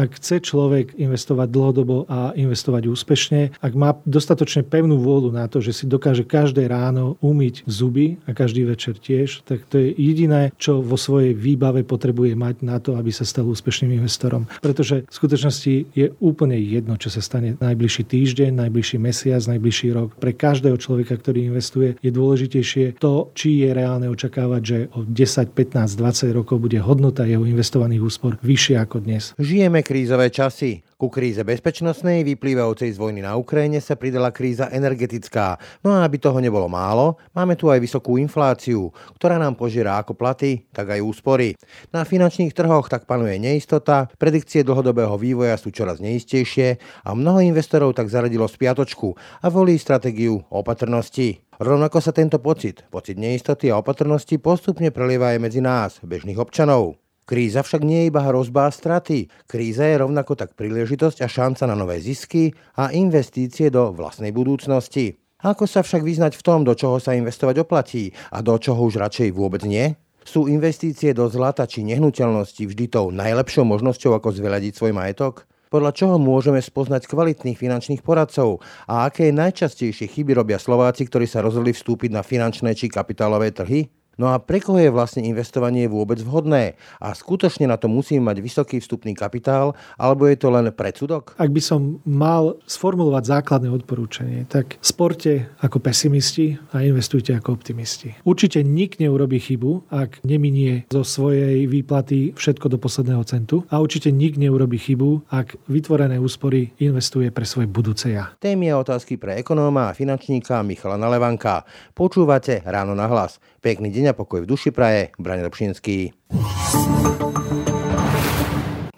Ak chce človek investovať dlhodobo a investovať úspešne, ak má dostatočne pevnú vôľu na to, že si dokáže každé ráno umyť zuby a každý večer tiež, tak to je jediné, čo vo svojej výbave potrebuje mať na to, aby sa stal úspešným investorom. Pretože v skutočnosti je úplne jedno, čo sa stane najbližší týždeň, najbližší mesiac, najbližší rok. Pre každého človeka, ktorý investuje, je dôležitejšie to, či je reálne očakávať, že o 10, 15, 20 rokov bude hodnota jeho investovaných úspor vyššia ako dnes. Žijeme krízové časy. Ku kríze bezpečnostnej vyplývajúcej z vojny na Ukrajine sa pridala kríza energetická. No a aby toho nebolo málo, máme tu aj vysokú infláciu, ktorá nám požiera ako platy, tak aj úspory. Na finančných trhoch tak panuje neistota, predikcie dlhodobého vývoja sú čoraz neistejšie a mnoho investorov tak zaradilo spiatočku a volí stratégiu opatrnosti. Rovnako sa tento pocit, pocit neistoty a opatrnosti postupne prelieva aj medzi nás, bežných občanov. Kríza však nie je iba hrozba a straty. Kríza je rovnako tak príležitosť a šanca na nové zisky a investície do vlastnej budúcnosti. Ako sa však vyznať v tom, do čoho sa investovať oplatí a do čoho už radšej vôbec nie? Sú investície do zlata či nehnuteľnosti vždy tou najlepšou možnosťou, ako zveľadiť svoj majetok? Podľa čoho môžeme spoznať kvalitných finančných poradcov a aké najčastejšie chyby robia Slováci, ktorí sa rozhodli vstúpiť na finančné či kapitálové trhy? No a pre koho je vlastne investovanie vôbec vhodné? A skutočne na to musíme mať vysoký vstupný kapitál, alebo je to len predsudok? Ak by som mal sformulovať základné odporúčanie, tak sporte ako pesimisti a investujte ako optimisti. Určite nik neurobí chybu, ak neminie zo svojej výplaty všetko do posledného centu a určite nik neurobí chybu, ak vytvorené úspory investuje pre svoje budúce ja. Témy a otázky pre ekonóma a finančníka Michala Nalevanka. Počúvate ráno na hlas. Pekný deň a pokoj v duši praje, Braň Robšinský.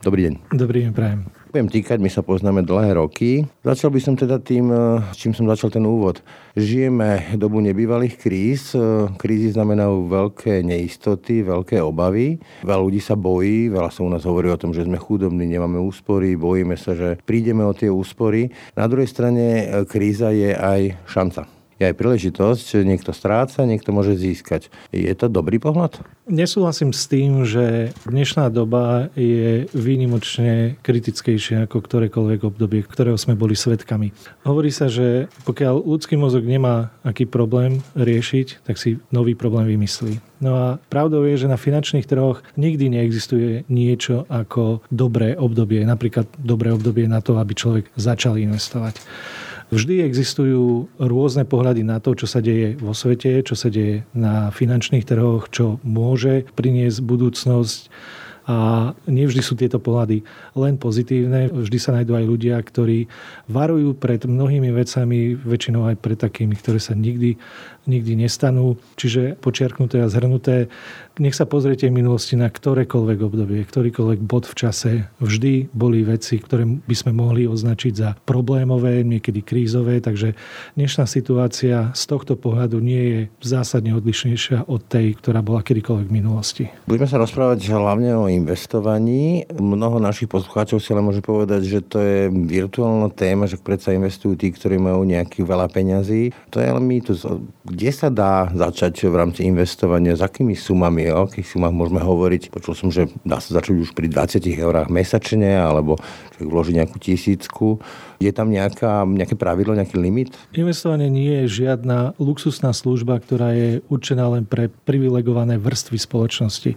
Dobrý deň. Dobrý deň, prajem. Budem týkať, my sa poznáme dlhé roky. Začal by som teda tým, eh, čím som začal ten úvod. Žijeme dobu nebývalých kríz. Eh, krízy znamenajú veľké neistoty, veľké obavy. Veľa ľudí sa bojí, veľa sa u nás hovorí o tom, že sme chudobní, nemáme úspory, bojíme sa, že prídeme o tie úspory. Na druhej strane eh, kríza je aj šanca je aj príležitosť, niekto stráca, niekto môže získať. Je to dobrý pohľad? Nesúhlasím s tým, že dnešná doba je výnimočne kritickejšia ako ktorékoľvek obdobie, ktorého sme boli svetkami. Hovorí sa, že pokiaľ ľudský mozog nemá aký problém riešiť, tak si nový problém vymyslí. No a pravdou je, že na finančných trhoch nikdy neexistuje niečo ako dobré obdobie. Napríklad dobré obdobie na to, aby človek začal investovať. Vždy existujú rôzne pohľady na to, čo sa deje vo svete, čo sa deje na finančných trhoch, čo môže priniesť budúcnosť a nevždy sú tieto pohľady len pozitívne. Vždy sa nájdú aj ľudia, ktorí varujú pred mnohými vecami, väčšinou aj pred takými, ktoré sa nikdy, nikdy nestanú. Čiže počiarknuté a zhrnuté, nech sa pozriete v minulosti na ktorékoľvek obdobie, ktorýkoľvek bod v čase. Vždy boli veci, ktoré by sme mohli označiť za problémové, niekedy krízové, takže dnešná situácia z tohto pohľadu nie je zásadne odlišnejšia od tej, ktorá bola kedykoľvek v minulosti. Budeme sa rozprávať hlavne o investovaní. Mnoho našich poslucháčov si ale môže povedať, že to je virtuálna téma, že predsa investujú tí, ktorí majú nejakých veľa peňazí. To je ale mýtus. Kde sa dá začať v rámci investovania? S akými sumami o akých sumách môžeme hovoriť. Počul som, že dá sa začať už pri 20 eurách mesačne, alebo človek vloží nejakú tisícku. Je tam nejaká, nejaké pravidlo, nejaký limit? Investovanie nie je žiadna luxusná služba, ktorá je určená len pre privilegované vrstvy spoločnosti.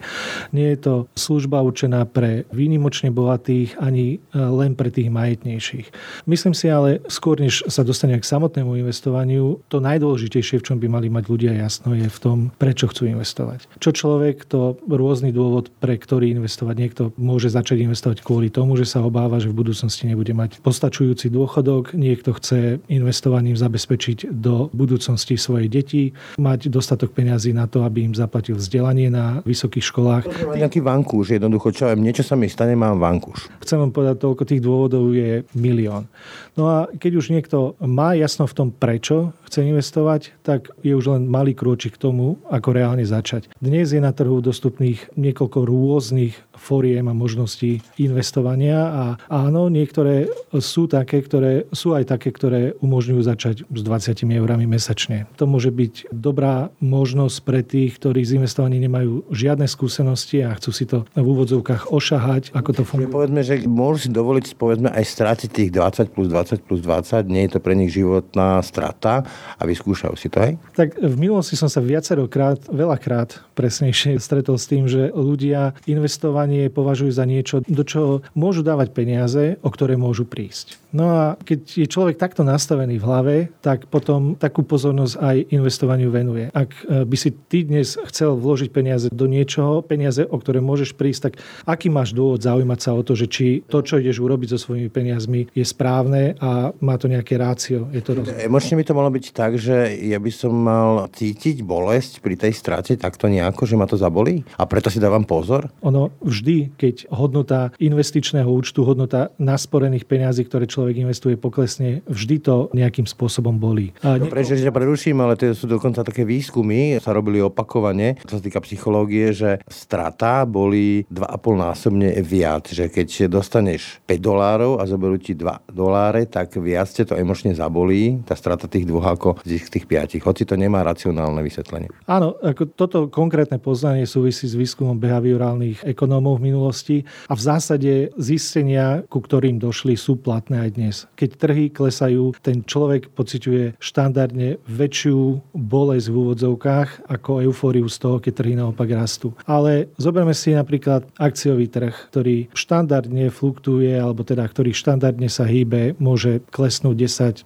Nie je to služba určená pre výnimočne bohatých ani e, len pre tých majetnejších. Myslím si ale, skôr než sa dostane k samotnému investovaniu, to najdôležitejšie, v čom by mali mať ľudia jasno, je v tom, prečo chcú investovať. Čo človek, to rôzny dôvod, pre ktorý investovať. Niekto môže začať investovať kvôli tomu, že sa obáva, že v budúcnosti nebude mať postačujúci dôchodok, niekto chce investovaním zabezpečiť do budúcnosti svojej deti, mať dostatok peňazí na to, aby im zaplatil vzdelanie na vysokých školách. Nejaký vankúš, jednoducho, čo viem, niečo sa mi stane, mám vankuš. Chcem vám povedať, toľko tých dôvodov je milión. No a keď už niekto má jasno v tom, prečo chce investovať, tak je už len malý krôčik k tomu, ako reálne začať. Dnes je na trhu dostupných niekoľko rôznych foriem a možností investovania a áno, niektoré sú také, ktoré sú aj také, ktoré umožňujú začať s 20 eurami mesačne. To môže byť dobrá možnosť pre tých, ktorí z investovaní nemajú žiadne skúsenosti a chcú si to v úvodzovkách ošahať, ako to funguje. Povedzme, že môžu si dovoliť povedzme aj stratiť tých 20 plus 20 plus 20, nie je to pre nich životná strata a vyskúšajú si to, aj? Tak v minulosti som sa viacerokrát, veľakrát presnejšie stretol s tým, že ľudia investovanie považujú za niečo, do čoho môžu dávať peniaze, o ktoré môžu prísť. No a keď je človek takto nastavený v hlave, tak potom takú pozornosť aj investovaniu venuje. Ak e, by si ty dnes chcel vložiť peniaze do niečoho, peniaze, o ktoré môžeš prísť, tak aký máš dôvod zaujímať sa o to, že či to, čo ideš urobiť so svojimi peniazmi, je správne a má to nejaké rácio. Je to Emočne by to malo byť tak, že ja by som mal cítiť bolesť pri tej strate takto nejako, že ma to zabolí a preto si dávam pozor? Ono vždy, keď hodnota investičného účtu, hodnota nasporených peniazí, ktoré človek človek investuje, poklesne, vždy to nejakým spôsobom bolí. A prečo, že preruším, ale to sú dokonca také výskumy, sa robili opakovane, čo sa týka psychológie, že strata boli 2,5 násobne viac, že keď dostaneš 5 dolárov a zoberú ti 2 doláre, tak viac te to emočne zabolí, tá strata tých dvoch ako z tých 5. Hoci to nemá racionálne vysvetlenie. Áno, ako toto konkrétne poznanie súvisí s výskumom behaviorálnych ekonómov v minulosti a v zásade zistenia, ku ktorým došli, sú platné aj dnes. Keď trhy klesajú, ten človek pociťuje štandardne väčšiu bolesť v úvodzovkách ako eufóriu z toho, keď trhy naopak rastú. Ale zoberme si napríklad akciový trh, ktorý štandardne fluktuje, alebo teda ktorý štandardne sa hýbe, môže klesnúť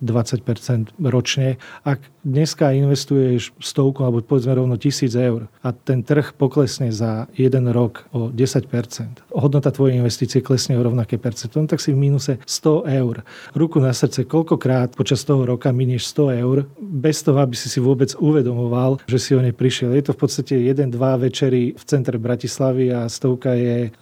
10-20% ročne. Ak dneska investuješ stovku alebo povedzme rovno tisíc eur a ten trh poklesne za jeden rok o 10%, hodnota tvojej investície klesne o rovnaké percento, no tak si v mínuse 100 eur. Ruku na srdce, koľkokrát počas toho roka minieš 100 eur, bez toho, aby si si vôbec uvedomoval, že si o nej prišiel. Je to v podstate jeden, dva večery v centre Bratislavy a stovka je...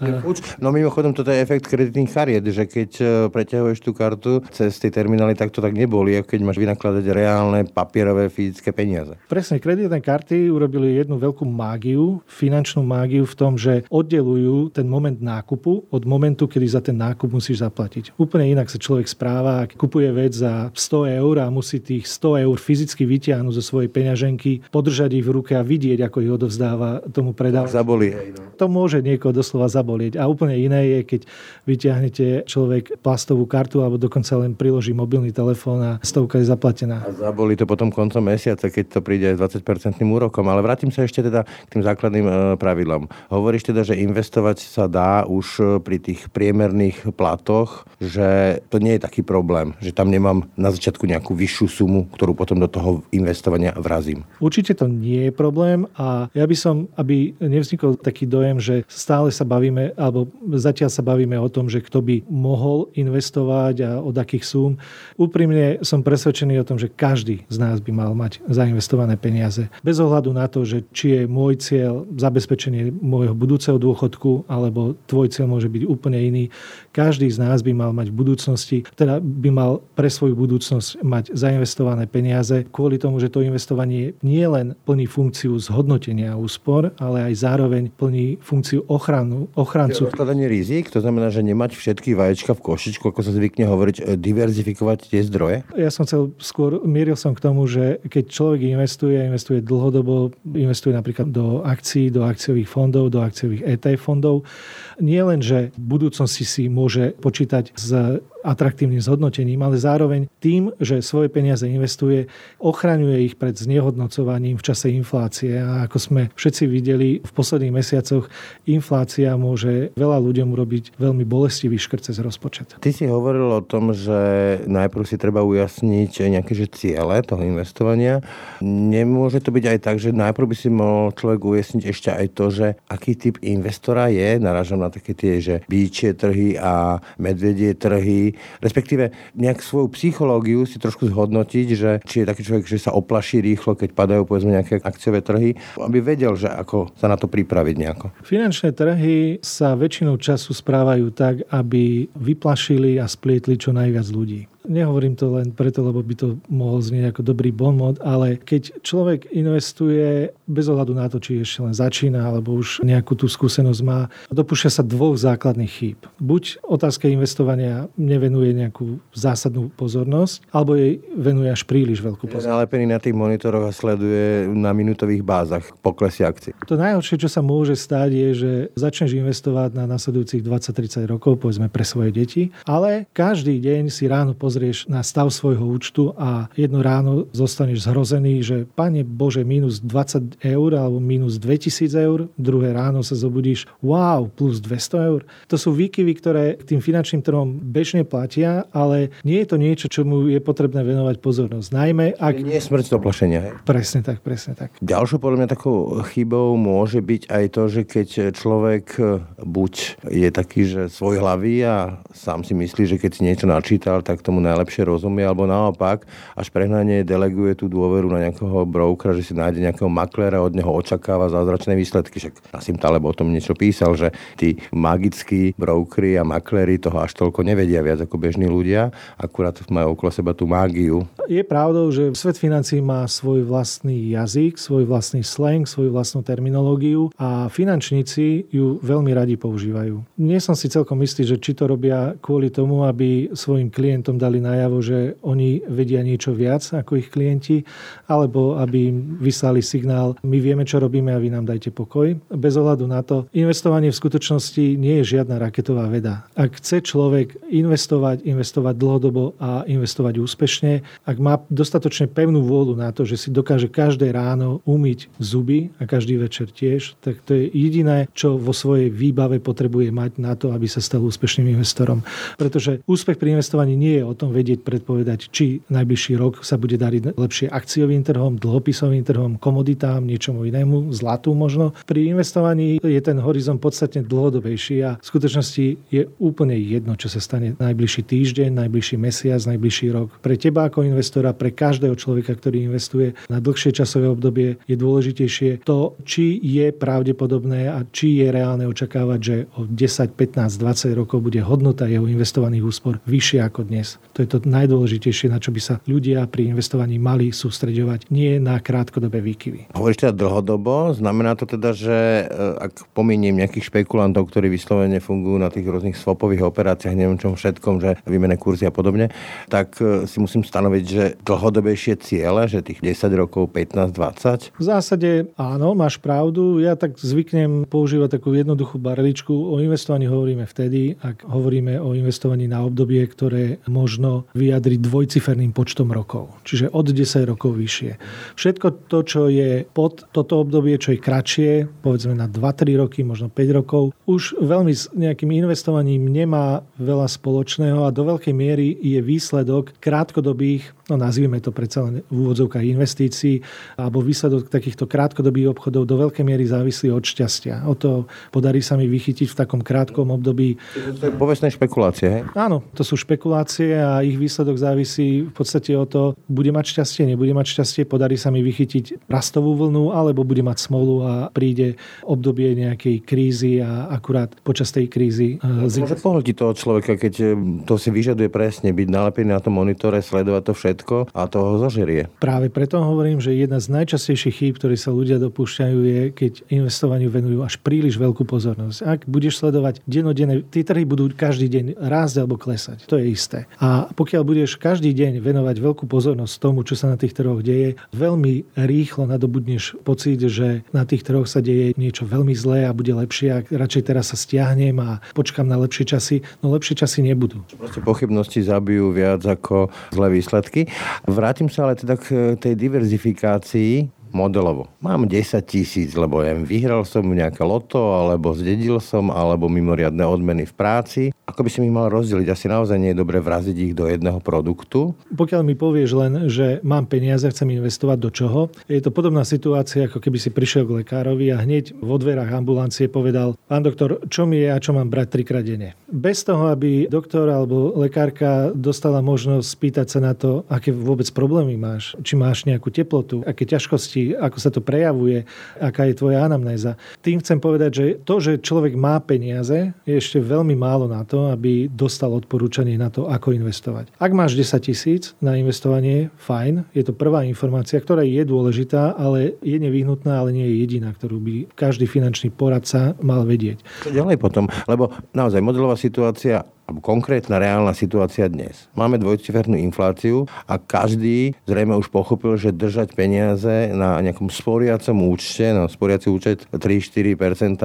No mimochodom, toto je efekt kreditných kariet, že keď e, preťahuješ tú kartu cez tie terminály, tak to tak neboli, keď máš vynakladať reálne papierové fyzické peniaze. Presne, kreditné karty urobili jednu veľkú mágiu, finančnú mágiu v tom, že oddelujú ten moment nákupu od momentu, kedy za ten nákup musíš zaplatiť. Úplne inak sa človek správa, ak kupuje vec za 100 eur a musí tých 100 eur fyzicky vytiahnuť zo svojej peňaženky, podržať ich v ruke a vidieť, ako ich odovzdáva tomu predávaču. Zabolí. To môže niekoho doslova zabolieť. A úplne iné je, keď vyťahnete človek plastovú kartu alebo dokonca len priloží mobilný telefón a stovka je zaplatená. A zabolí to potom koncom mesiaca, keď to príde aj 20% úrokom. Ale vrátim sa ešte teda k tým základným e, pravidlom. Hovoríš teda, že investovať sa dá už e, pri tých priemerných platoch, že to nie je taký problém, že tam nemám na začiatku nejakú vyššiu sumu, ktorú potom do toho investovania vrazím. Určite to nie je problém a ja by som, aby nevznikol taký dojem, že stále sa bavíme, alebo zatiaľ sa bavíme o tom, že kto by mohol investovať a od akých súm. Úprimne som presvedčený o tom, že každý z nás by mal mať zainvestované peniaze. Bez ohľadu na to, že či je môj cieľ zabezpečenie môjho budúceho dôchodku, alebo tvoj cieľ môže byť úplne iný. Každý z nás by mal mať v budúcnosti teda by mal pre svoju budúcnosť mať zainvestované peniaze kvôli tomu, že to investovanie nie len plní funkciu zhodnotenia úspor, ale aj zároveň plní funkciu ochranu, ochrancu. Odkladanie rizik, to znamená, že nemať všetky vaječka v košičku, ako sa zvykne hovoriť, e, diverzifikovať tie zdroje? Ja som chcel skôr, mieril som k tomu, že keď človek investuje, investuje dlhodobo, investuje napríklad do akcií, do akciových fondov, do akciových ETF fondov, nie len, že v budúcnosti si môže počítať s atraktívnym zhodnotením, ale zároveň tým, že svoje peniaze investuje, ochraňuje ich pred znehodnocovaním v čase inflácie. A ako sme všetci videli v posledných mesiacoch, inflácia môže veľa ľuďom urobiť veľmi bolestivý škrt cez rozpočet. Ty si hovoril o tom, že najprv si treba ujasniť nejaké že ciele toho investovania. Nemôže to byť aj tak, že najprv by si mohol človek ujasniť ešte aj to, že aký typ investora je. Narážam na také tie, že bíčie trhy a medvedie trhy respektíve nejak svoju psychológiu si trošku zhodnotiť, že či je taký človek, že sa oplaší rýchlo, keď padajú povedzme nejaké akciové trhy, aby vedel, že ako sa na to pripraviť nejako. Finančné trhy sa väčšinou času správajú tak, aby vyplašili a splietli čo najviac ľudí. Nehovorím to len preto, lebo by to mohol znieť ako dobrý bonmot, ale keď človek investuje bez ohľadu na to, či ešte len začína, alebo už nejakú tú skúsenosť má, dopúšťa sa dvoch základných chýb. Buď otázka investovania nevenuje nejakú zásadnú pozornosť, alebo jej venuje až príliš veľkú pozornosť. Je nalepený na tých monitoroch a sleduje na minútových bázach poklesy akcií. To najhoršie, čo sa môže stať, je, že začneš investovať na nasledujúcich 20-30 rokov, povedzme pre svoje deti, ale každý deň si ráno pozrie pozrieš na stav svojho účtu a jedno ráno zostaneš zhrozený, že pane Bože, minus 20 eur alebo minus 2000 eur, druhé ráno sa zobudíš, wow, plus 200 eur. To sú výkyvy, ktoré tým finančným trhom bežne platia, ale nie je to niečo, čomu je potrebné venovať pozornosť. Najmä ak... Nie je smrť oplašenia. Hej? Presne tak, presne tak. Ďalšou podľa mňa takou chybou môže byť aj to, že keď človek buď je taký, že svoj hlavy a sám si myslí, že keď si niečo načítal, tak tomu najlepšie rozumie, alebo naopak až prehnanie deleguje tú dôveru na nejakého brokera, že si nájde nejakého maklera, od neho očakáva zázračné výsledky. Však Nasim Taleb o tom niečo písal, že tí magickí brokery a maklery toho až toľko nevedia viac ako bežní ľudia, akurát majú okolo seba tú mágiu. Je pravdou, že svet financí má svoj vlastný jazyk, svoj vlastný slang, svoju vlastnú terminológiu a finančníci ju veľmi radi používajú. Nie som si celkom istý, že či to robia kvôli tomu, aby svojim klientom dali dali najavo, že oni vedia niečo viac ako ich klienti, alebo aby im vyslali signál, my vieme, čo robíme a vy nám dajte pokoj. Bez ohľadu na to, investovanie v skutočnosti nie je žiadna raketová veda. Ak chce človek investovať, investovať dlhodobo a investovať úspešne, ak má dostatočne pevnú vôľu na to, že si dokáže každé ráno umyť zuby a každý večer tiež, tak to je jediné, čo vo svojej výbave potrebuje mať na to, aby sa stal úspešným investorom. Pretože úspech pri investovaní nie je o potom vedieť predpovedať, či najbližší rok sa bude dariť lepšie akciovým trhom, dlhopisovým trhom, komoditám, niečomu inému, zlatu možno. Pri investovaní je ten horizont podstatne dlhodobejší a v skutočnosti je úplne jedno, čo sa stane najbližší týždeň, najbližší mesiac, najbližší rok. Pre teba ako investora, pre každého človeka, ktorý investuje na dlhšie časové obdobie, je dôležitejšie to, či je pravdepodobné a či je reálne očakávať, že o 10, 15, 20 rokov bude hodnota jeho investovaných úspor vyššia ako dnes. To je to najdôležitejšie, na čo by sa ľudia pri investovaní mali sústreďovať, nie na krátkodobé výkyvy. Hovoríš teda dlhodobo, znamená to teda, že e, ak pominiem nejakých špekulantov, ktorí vyslovene fungujú na tých rôznych swapových operáciách, neviem čom všetkom, že výmene kurzy a podobne, tak e, si musím stanoviť, že dlhodobejšie ciele, že tých 10 rokov, 15, 20? V zásade áno, máš pravdu. Ja tak zvyknem používať takú jednoduchú barličku. O investovaní hovoríme vtedy, ak hovoríme o investovaní na obdobie, ktoré možno možno vyjadriť dvojciferným počtom rokov, čiže od 10 rokov vyššie. Všetko to, čo je pod toto obdobie, čo je kratšie, povedzme na 2-3 roky, možno 5 rokov, už veľmi s nejakým investovaním nemá veľa spoločného a do veľkej miery je výsledok krátkodobých no nazvime to predsa len v úvodzovkách investícií, alebo výsledok takýchto krátkodobých obchodov do veľkej miery závislí od šťastia. O to podarí sa mi vychytiť v takom krátkom období. To je povestné špekulácie, hej? Áno, to sú špekulácie a ich výsledok závisí v podstate o to, bude mať šťastie, nebude mať šťastie, podarí sa mi vychytiť rastovú vlnu, alebo bude mať smolu a príde obdobie nejakej krízy a akurát počas tej krízy... Eh, Môže pohltiť toho človeka, keď eh, to si vyžaduje presne, byť nalepený na tom monitore, sledovať to všetko a toho zožerie. Práve preto hovorím, že jedna z najčastejších chýb, ktoré sa ľudia dopúšťajú, je, keď investovaniu venujú až príliš veľkú pozornosť. Ak budeš sledovať denodene, tie trhy budú každý deň rásť alebo klesať. To je isté. A pokiaľ budeš každý deň venovať veľkú pozornosť tomu, čo sa na tých trhoch deje, veľmi rýchlo nadobudneš pocit, že na tých trhoch sa deje niečo veľmi zlé a bude lepšie, ak radšej teraz sa stiahnem a počkam na lepšie časy. No lepšie časy nebudú. Proste pochybnosti zabijú viac ako zlé výsledky. Vrátim sa ale teda k tej diverzifikácii modelovo. Mám 10 tisíc, lebo ja vyhral som nejaké loto, alebo zdedil som, alebo mimoriadne odmeny v práci. Ako by si mi mal rozdeliť? Asi naozaj nie je dobre vraziť ich do jedného produktu. Pokiaľ mi povieš len, že mám peniaze, chcem investovať do čoho, je to podobná situácia, ako keby si prišiel k lekárovi a hneď vo dverách ambulancie povedal, pán doktor, čo mi je a čo mám brať trikrát denne. Bez toho, aby doktor alebo lekárka dostala možnosť spýtať sa na to, aké vôbec problémy máš, či máš nejakú teplotu, aké ťažkosti, ako sa to prejavuje, aká je tvoja anamnéza. Tým chcem povedať, že to, že človek má peniaze, je ešte veľmi málo na to, aby dostal odporúčanie na to, ako investovať. Ak máš 10 tisíc na investovanie, fajn, je to prvá informácia, ktorá je dôležitá, ale je nevyhnutná, ale nie je jediná, ktorú by každý finančný poradca mal vedieť. Ďalej potom? Lebo naozaj modelová situácia alebo konkrétna reálna situácia dnes. Máme dvojcifernú infláciu a každý zrejme už pochopil, že držať peniaze na nejakom sporiacom účte, no sporiaci účet 3-4%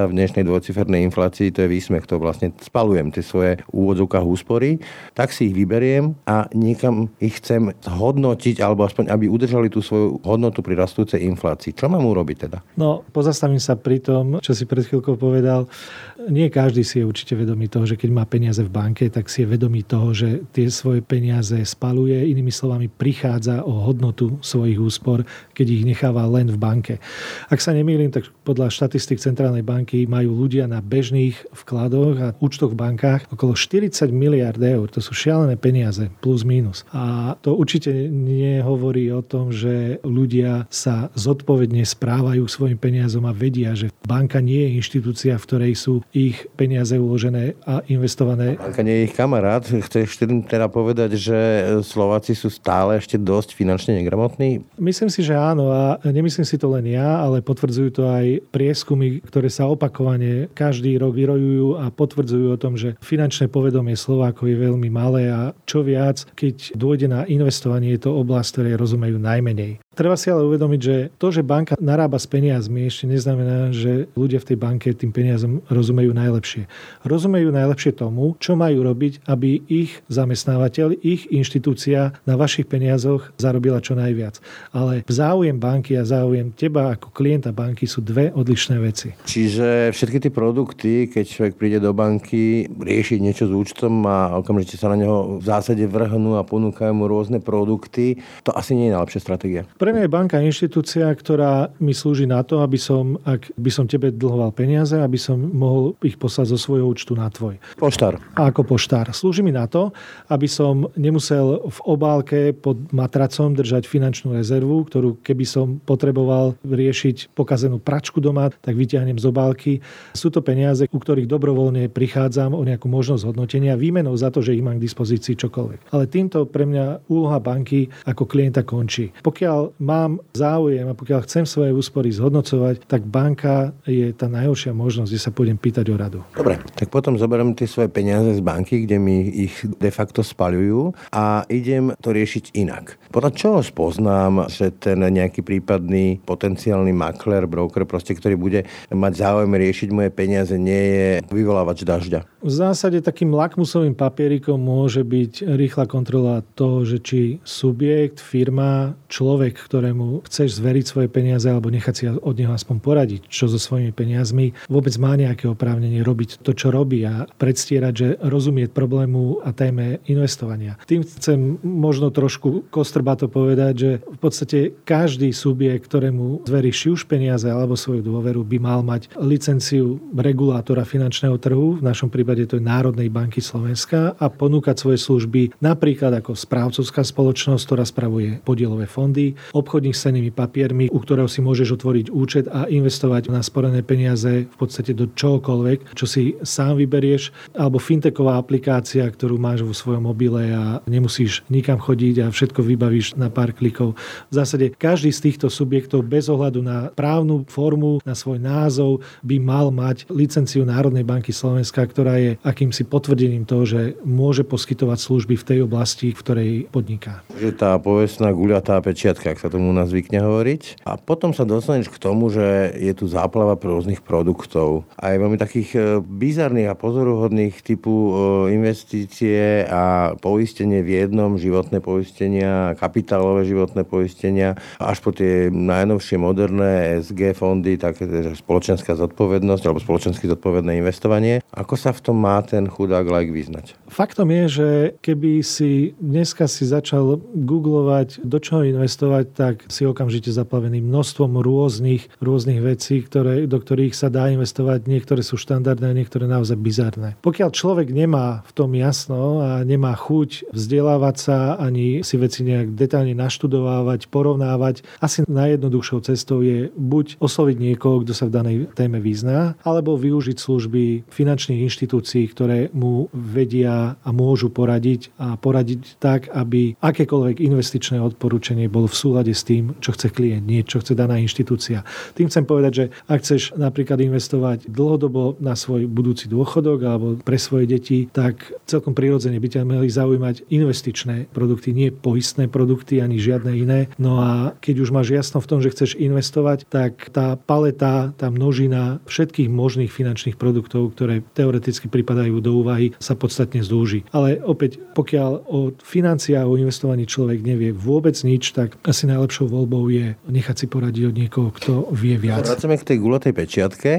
v dnešnej dvojcifernej inflácii, to je výsmech, to vlastne spalujem tie svoje úvodzovkách úspory, tak si ich vyberiem a niekam ich chcem hodnotiť, alebo aspoň, aby udržali tú svoju hodnotu pri rastúcej inflácii. Čo mám urobiť teda? No, pozastavím sa pri tom, čo si pred chvíľkou povedal. Nie každý si je určite vedomý toho, že keď má peniaze v banke, banke, tak si je vedomý toho, že tie svoje peniaze spaluje, inými slovami prichádza o hodnotu svojich úspor, keď ich necháva len v banke. Ak sa nemýlim, tak podľa štatistik Centrálnej banky majú ľudia na bežných vkladoch a účtoch v bankách okolo 40 miliard eur. To sú šialené peniaze, plus minus. A to určite nehovorí o tom, že ľudia sa zodpovedne správajú svojim peniazom a vedia, že banka nie je inštitúcia, v ktorej sú ich peniaze uložené a investované. Banka nie je ich kamarát. Chceš teda povedať, že Slováci sú stále ešte dosť finančne negramotní? Myslím si, že áno a nemyslím si to len ja, ale potvrdzujú to aj prieskumy, ktoré sa opakovane každý rok vyrojujú a potvrdzujú o tom, že finančné povedomie Slovákov je veľmi malé a čo viac, keď dôjde na investovanie, je to oblasť, ktorej rozumejú najmenej. Treba si ale uvedomiť, že to, že banka narába s peniazmi, ešte neznamená, že ľudia v tej banke tým peniazom rozumejú najlepšie. Rozumejú najlepšie tomu, čo majú robiť, aby ich zamestnávateľ, ich inštitúcia na vašich peniazoch zarobila čo najviac. Ale záujem banky a záujem teba ako klienta banky sú dve odlišné veci. Čiže všetky tie produkty, keď človek príde do banky riešiť niečo s účtom a okamžite sa na neho v zásade vrhnú a ponúkajú mu rôzne produkty, to asi nie je najlepšia stratégia. Pre mňa je banka inštitúcia, ktorá mi slúži na to, aby som, ak by som tebe dlhoval peniaze, aby som mohol ich poslať zo svojho účtu na tvoj. Poštár. A ako poštár. Slúži mi na to, aby som nemusel v obálke pod matracom držať finančnú rezervu, ktorú keby som potreboval riešiť pokazenú pračku doma, tak vyťahnem z obálky. Sú to peniaze, u ktorých dobrovoľne prichádzam o nejakú možnosť hodnotenia výmenou za to, že ich mám k dispozícii čokoľvek. Ale týmto pre mňa úloha banky ako klienta končí. Pokiaľ mám záujem a pokiaľ chcem svoje úspory zhodnocovať, tak banka je tá najhoršia možnosť, kde sa pôjdem pýtať o radu. Dobre, tak potom zoberiem tie svoje peniaze z banky, kde mi ich de facto spaľujú a idem to riešiť inak. Podľa čoho spoznám, že ten nejaký prípadný potenciálny makler, broker, proste, ktorý bude mať záujem riešiť moje peniaze, nie je vyvolávač dažďa? V zásade takým lakmusovým papierikom môže byť rýchla kontrola toho, že či subjekt, firma, človek, ktorému chceš zveriť svoje peniaze alebo nechať si od neho aspoň poradiť, čo so svojimi peniazmi, vôbec má nejaké oprávnenie robiť to, čo robí a predstierať, že rozumie problému a téme investovania. Tým chcem možno trošku kostrbato povedať, že v podstate každý subjekt, ktorému zveríš či už peniaze alebo svoju dôveru, by mal mať licenciu regulátora finančného trhu, v našom prípade to je Národnej banky Slovenska a ponúkať svoje služby napríklad ako správcovská spoločnosť, ktorá spravuje podielové fondy obchodník s cenými papiermi, u ktorého si môžeš otvoriť účet a investovať na sporené peniaze v podstate do čohokoľvek, čo si sám vyberieš, alebo fintechová aplikácia, ktorú máš vo svojom mobile a nemusíš nikam chodiť a všetko vybavíš na pár klikov. V zásade každý z týchto subjektov bez ohľadu na právnu formu, na svoj názov by mal mať licenciu Národnej banky Slovenska, ktorá je akýmsi potvrdením toho, že môže poskytovať služby v tej oblasti, v ktorej podniká. Že tá povestná guľatá peč pečiatka, sa tomu u nás zvykne hovoriť. A potom sa dostaneš k tomu, že je tu záplava rôznych produktov. Aj veľmi takých e, bizarných a pozoruhodných typu e, investície a poistenie v jednom, životné poistenia, kapitálové životné poistenia, až po tie najnovšie moderné SG fondy, také spoločenská zodpovednosť alebo spoločensky zodpovedné investovanie. Ako sa v tom má ten chudák like vyznať? Faktom je, že keby si dneska si začal googlovať, do čoho investovať, tak si okamžite zaplavený množstvom rôznych, rôznych vecí, ktoré, do ktorých sa dá investovať. Niektoré sú štandardné, niektoré naozaj bizarné. Pokiaľ človek nemá v tom jasno a nemá chuť vzdelávať sa, ani si veci nejak detálne naštudovávať, porovnávať, asi najjednoduchšou cestou je buď osloviť niekoho, kto sa v danej téme vyzná, alebo využiť služby finančných inštitúcií, ktoré mu vedia a môžu poradiť a poradiť tak, aby akékoľvek investičné odporúčanie bolo v súlade s tým, čo chce klient, nie čo chce daná inštitúcia. Tým chcem povedať, že ak chceš napríklad investovať dlhodobo na svoj budúci dôchodok alebo pre svoje deti, tak celkom prirodzene by ťa mali zaujímať investičné produkty, nie poistné produkty ani žiadne iné. No a keď už máš jasno v tom, že chceš investovať, tak tá paleta, tá množina všetkých možných finančných produktov, ktoré teoreticky pripadajú do úvahy, sa podstatne zdúži. Ale opäť, pokiaľ o financiách, o investovaní človek nevie vôbec nič, tak asi najlepšou voľbou je nechať si poradiť od niekoho, kto vie viac. Vracame k tej gulatej pečiatke,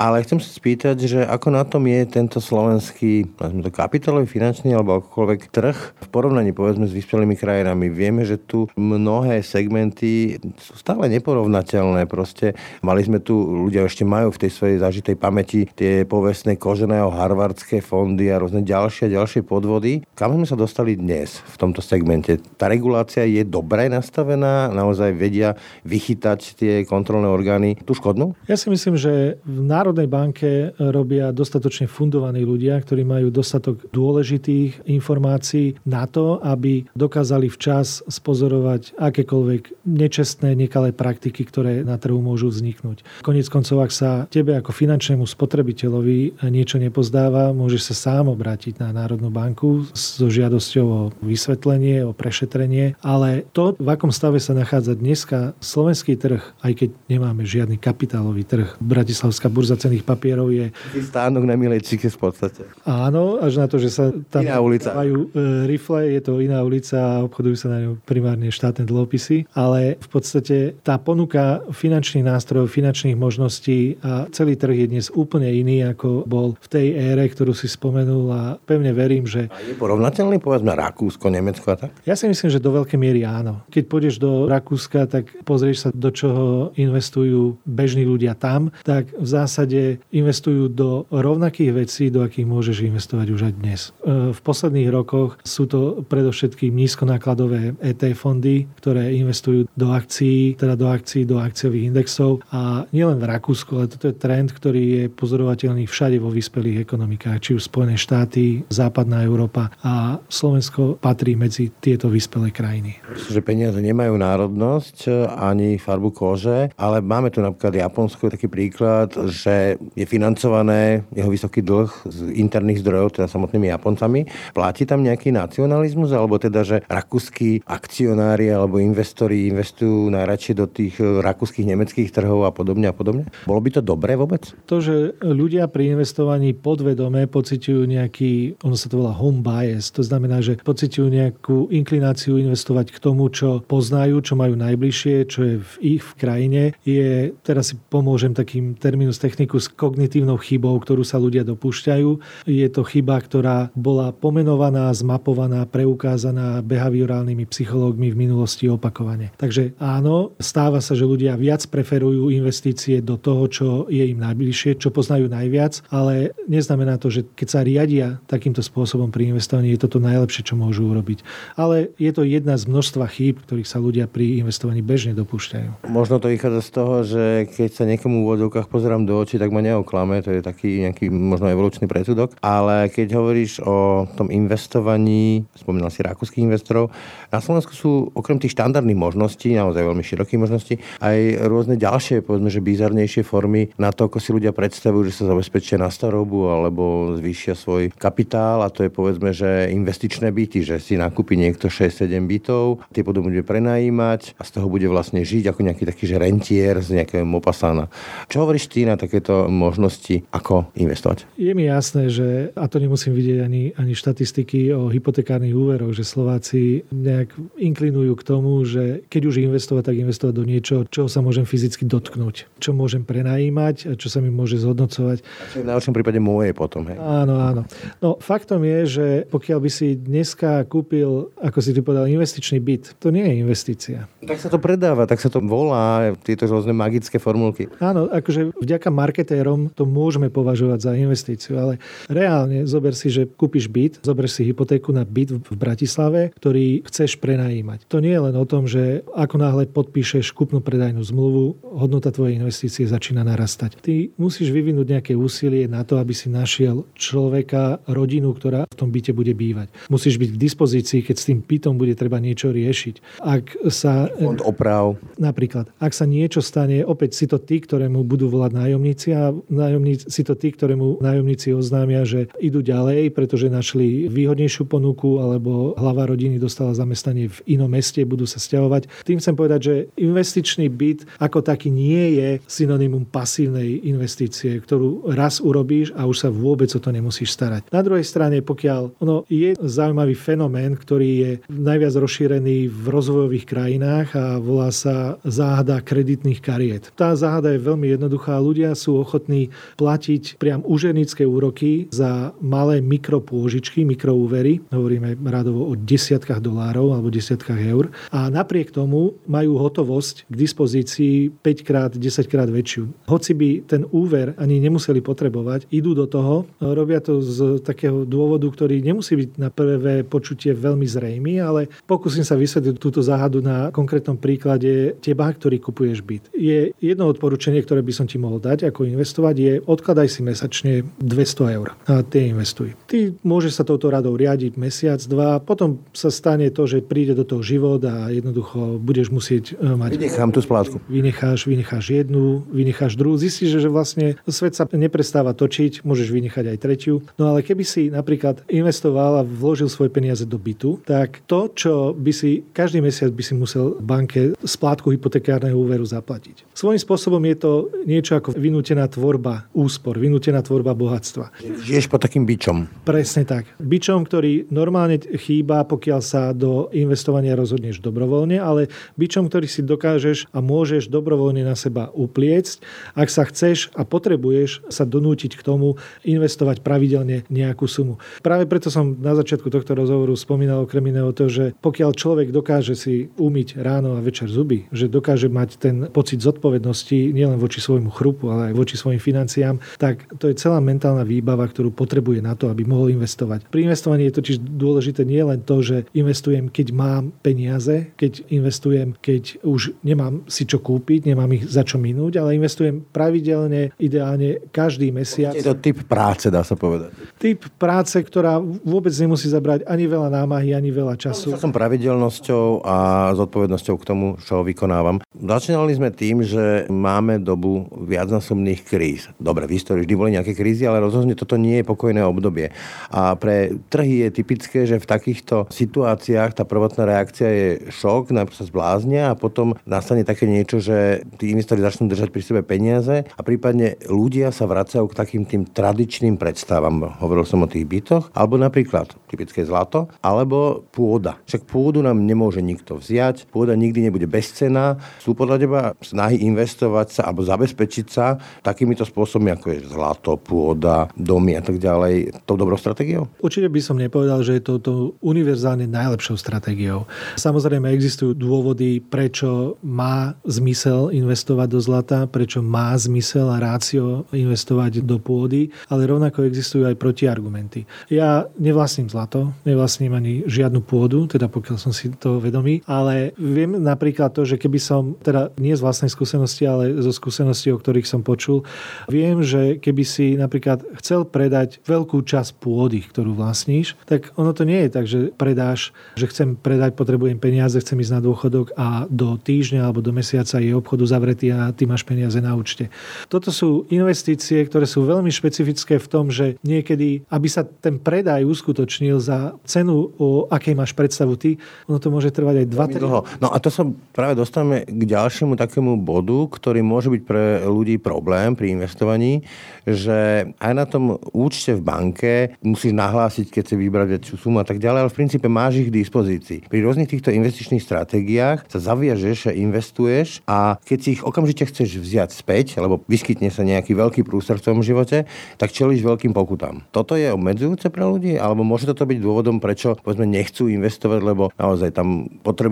ale chcem sa spýtať, že ako na tom je tento slovenský to kapitálový, finančný alebo akokoľvek trh v porovnaní povedzme s vyspelými krajinami. Vieme, že tu mnohé segmenty sú stále neporovnateľné. Proste mali sme tu, ľudia ešte majú v tej svojej zažitej pamäti tie povestné koženého harvardské fondy a rôzne ďalšie ďalšie podvody. Kam sme sa dostali dnes v tomto segmente? Tá regulácia je dobre nastavená? Naozaj vedia vychytať tie kontrolné orgány tú škodnú? Ja si myslím, že v Národnej banke robia dostatočne fundovaní ľudia, ktorí majú dostatok dôležitých informácií na to, aby dokázali včas spozorovať akékoľvek nečestné, nekalé praktiky, ktoré na trhu môžu vzniknúť. Konec koncov, ak sa tebe ako finančnému spotrebiteľovi niečo nepozdáva, môžeš sa sám obrátiť na Národnú banku so žiadosťou o vysvetlenie, o prešetrenie, ale to, v akom stave sa nachádza dneska slovenský trh, aj keď nemáme žiadny kapitálový trh, Bratislavská burza cených papierov je... Stánok na Milejčíke v podstate. Áno, až na to, že sa tam iná ulica. majú e, rifle, je to iná ulica a obchodujú sa na ňu primárne štátne dlhopisy, ale v podstate tá ponuka finančných nástrojov, finančných možností a celý trh je dnes úplne iný, ako bol v tej ére, ktorú si spomenul a pevne verím, že... A je porovnateľný, povedzme, Rakúsko, Nemecko a tak? Ja si myslím, že do veľkej miery áno. Keď pôjdeš do Rakúska, tak pozrieš sa, do čoho investujú bežní ľudia tam, tak v zásade investujú do rovnakých vecí, do akých môžeš investovať už aj dnes. E, v posledných rokoch sú to predovšetkým nízkonákladové ET fondy, ktoré investujú do akcií, teda do akcií, do akciových indexov a nielen v Rakúsku, ale toto je trend, ktorý je pozorovateľný všade vo vyspelých ekonomikách, či už Spojené štáty, západná Európa a Slovensko patrí medzi tieto vyspelé krajiny. Že peniaze nemajú národnosť ani farbu kože, ale máme tu napríklad Japonsko taký príklad, že je financované jeho vysoký dlh z interných zdrojov, teda samotnými Japoncami. Platí tam nejaký nacionalizmus, alebo teda, že rakúsky akcionári alebo investori investujú najradšej do tých rakúskych, nemeckých trhov a podobne a podobne? Bolo by to dobré vôbec? To, že ľudia pri investovaní podvedome pociťujú nejaký, ono sa to volá home bias, to znamená, že pociťujú nejakú inklináciu investovať k tomu, čo poznajú, čo majú najbližšie, čo je v ich v krajine, je, teraz si pomôžem takým terminus technicus, kognitívnou chybou, ktorú sa ľudia dopúšťajú. Je to chyba, ktorá bola pomenovaná, zmapovaná, preukázaná behaviorálnymi psychológmi v minulosti opakovane. Takže áno, stáva sa, že ľudia viac preferujú investície do toho, čo je im najbližšie, čo poznajú najviac, ale neznamená to, že keď sa riadia takýmto spôsobom pri investovaní, je to najlepšie, čo môžu urobiť. Ale je to jedna z množstva chýb, ktorých sa ľudia pri investovaní bežne dopúšťajú. Možno to vychádza z toho, že keď sa niekomu v vodovkách pozerám do očí, tak ma neoklame, to je taký nejaký možno evolučný predsudok. Ale keď hovoríš o tom investovaní, spomínal si rakúskych investorov, na Slovensku sú okrem tých štandardných možností, naozaj veľmi širokých možností, aj rôzne ďalšie, povedzme, že bizarnejšie formy na to, ako si ľudia predstavujú, že sa zabezpečia na starobu alebo zvýšia svoj kapitál a to je povedzme, že investičné byty, že si nakúpi niekto 6-7 bytov, tie potom bude prenajímať prenajímať a z toho bude vlastne žiť ako nejaký taký že rentier z nejakého Mopasana. Čo hovoríš ty na takéto možnosti, ako investovať? Je mi jasné, že, a to nemusím vidieť ani, ani štatistiky o hypotekárnych úveroch, že Slováci nejak inklinujú k tomu, že keď už investovať, tak investovať do niečo, čo sa môžem fyzicky dotknúť, čo môžem prenajímať a čo sa mi môže zhodnocovať. V najhoršom prípade moje potom. Hej? Áno, áno. No faktom je, že pokiaľ by si dneska kúpil, ako si ty povedal, investičný byt, to nie je investícia. Tak sa to predáva, tak sa to volá, tieto rôzne magické formulky. Áno, akože vďaka marketérom to môžeme považovať za investíciu, ale reálne zober si, že kúpiš byt, zober si hypotéku na byt v Bratislave, ktorý chceš prenajímať. To nie je len o tom, že ako náhle podpíšeš kúpnu predajnú zmluvu, hodnota tvojej investície začína narastať. Ty musíš vyvinúť nejaké úsilie na to, aby si našiel človeka, rodinu, ktorá v tom byte bude bývať. Musíš byť k dispozícii, keď s tým bytom bude treba niečo riešiť. Ak sa... Fond oprav. Napríklad. Ak sa niečo stane, opäť si to tí, ktorému budú volať nájomníci a nájomníci, si to tí, ktorému nájomníci oznámia, že idú ďalej, pretože našli výhodnejšiu ponuku alebo hlava rodiny dostala zamestnanie v inom meste, budú sa stiahovať. Tým chcem povedať, že investičný byt ako taký nie je synonymum pasívnej investície, ktorú raz urobíš a už sa vôbec o to nemusíš starať. Na druhej strane, pokiaľ ono je zaujímavý fenomén, ktorý je najviac rozšírený v rozvojových krajinách a volá sa záhada kreditných kariet. Tá záhada je veľmi jednoduchá. Ľudia sú ochotní platiť priam užernické úroky za malé mikropôžičky, mikroúvery. Hovoríme radovo o desiatkách dolárov alebo desiatkách eur. A napriek tomu majú hotovosť k dispozícii 5 krát, 10 krát väčšiu. Hoci by ten úver ani nemuseli potrebovať, idú do toho, robia to z takého dôvodu, ktorý nemusí byť na prvé počutie veľmi zrejmy, ale pokúsim sa vysvetliť túto záhadu na konkrétnom príklade teba, ktorý kupuješ byt. Je jedno odporúčanie, ktoré by som ti mohol dať, ako investovať, je odkladaj si mesačne 200 eur a tie investuj. Ty môžeš sa touto radou riadiť mesiac, dva, potom sa stane to, že príde do toho život a jednoducho budeš musieť e, mať... Vynechám tú splátku. Vynecháš, vynecháš jednu, vynecháš druhú. Zistíš, že vlastne svet sa neprestáva točiť, môžeš vynechať aj tretiu. No ale keby si napríklad investoval a vložil svoje peniaze do bytu, tak to, čo by si každý mesiac by si musel v banke splátku hypotekárneho úveru zaplatiť. Svojím spôsobom je to niečo ako vynútená tvorba úspor, vynútená tvorba bohatstva. Žiješ pod takým bičom. Presne tak. Bičom, ktorý normálne chýba, pokiaľ sa do investovania rozhodneš dobrovoľne, ale bičom, ktorý si dokážeš a môžeš dobrovoľne na seba upliecť, ak sa chceš a potrebuješ sa donútiť k tomu investovať pravidelne nejakú sumu. Práve preto som na začiatku tohto rozhovoru spomínal okrem iného to, že pokiaľ človek dokáže si umyť ráno a večer zuby, že dokáže mať ten pocit zodpovednosti nielen voči svojmu chrupu, ale aj voči svojim financiám, tak to je celá mentálna výbava, ktorú potrebuje na to, aby mohol investovať. Pri investovaní je totiž dôležité nie len to, že investujem, keď mám peniaze, keď investujem, keď už nemám si čo kúpiť, nemám ich za čo minúť, ale investujem pravidelne, ideálne každý mesiac. Je to typ práce, dá sa povedať. Typ práce, ktorá vôbec nemusí zabrať ani veľa námahy, ani veľa času. Ja som pravidelnosťou a zodpovednosťou k tomu, čo vykonávam. Začínali sme tým, že máme dobu viacnásobných kríz. Dobre, v histórii vždy boli nejaké krízy, ale rozhodne toto nie je pokojné obdobie. A pre trhy je typické, že v takýchto situáciách tá prvotná reakcia je šok, najprv sa zbláznia a potom nastane také niečo, že tí investori začnú držať pri sebe peniaze a prípadne ľudia sa vracajú k takým tým tradičným predstavám. Hovoril som o tých bytoch, alebo napríklad typické zlato, alebo pôda. Však pôdu nám nemôže nikto vziať, pôda nikdy nebude bezcená. Sú podľa teba snahy investovať sa alebo zabezpečiť sa takýmito spôsobmi, ako je zlato, pôda, domy a tak ďalej, tou dobrou stratégiou? Určite by som nepovedal, že je to, to univerzálne najlepšou stratégiou. Samozrejme existujú dôvody, prečo má zmysel investovať do zlata, prečo má zmysel a rácio investovať do pôdy, ale rovnako existujú aj protiargumenty. Ja nevlastním zlato, nevlastním ani žiadnu pôdu, teda pokiaľ som si to vedomý, ale viem napríklad to, že keby som, teda nie z vlastnej skúsenosti, ale zo skúseností, o ktorých som počul, viem, že keby si napríklad chcel predať veľkú časť pôdy, ktorú vlastníš, tak ono to nie je tak, že predáš, že chcem predať, potrebujem peniaze, chcem ísť na dôchodok a do týždňa alebo do mesiaca je obchodu zavretý a ty máš peniaze na účte. Toto sú investície, ktoré sú veľmi špecifické v tom, že niekedy, aby sa ten predaj uskutočnil za cenu, o akej máš predstavu ty, ono to môže trvať aj dlho. No a to sa práve dostávame k ďalšiemu takému bodu, ktorý môže byť pre ľudí problém pri investovaní, že aj na tom účte v banke musíš nahlásiť, keď si vybrať väčšiu sumu a tak ďalej, ale v princípe máš ich k dispozícii. Pri rôznych týchto investičných stratégiách sa zaviažeš, že investuješ a keď si ich okamžite chceš vziať späť, lebo vyskytne sa nejaký veľký prúser v tvojom živote, tak čelíš veľkým pokutám. Toto je obmedzujúce pre ľudí, alebo môže toto byť dôvodom, prečo povedzme nechcú investovať, lebo naozaj tam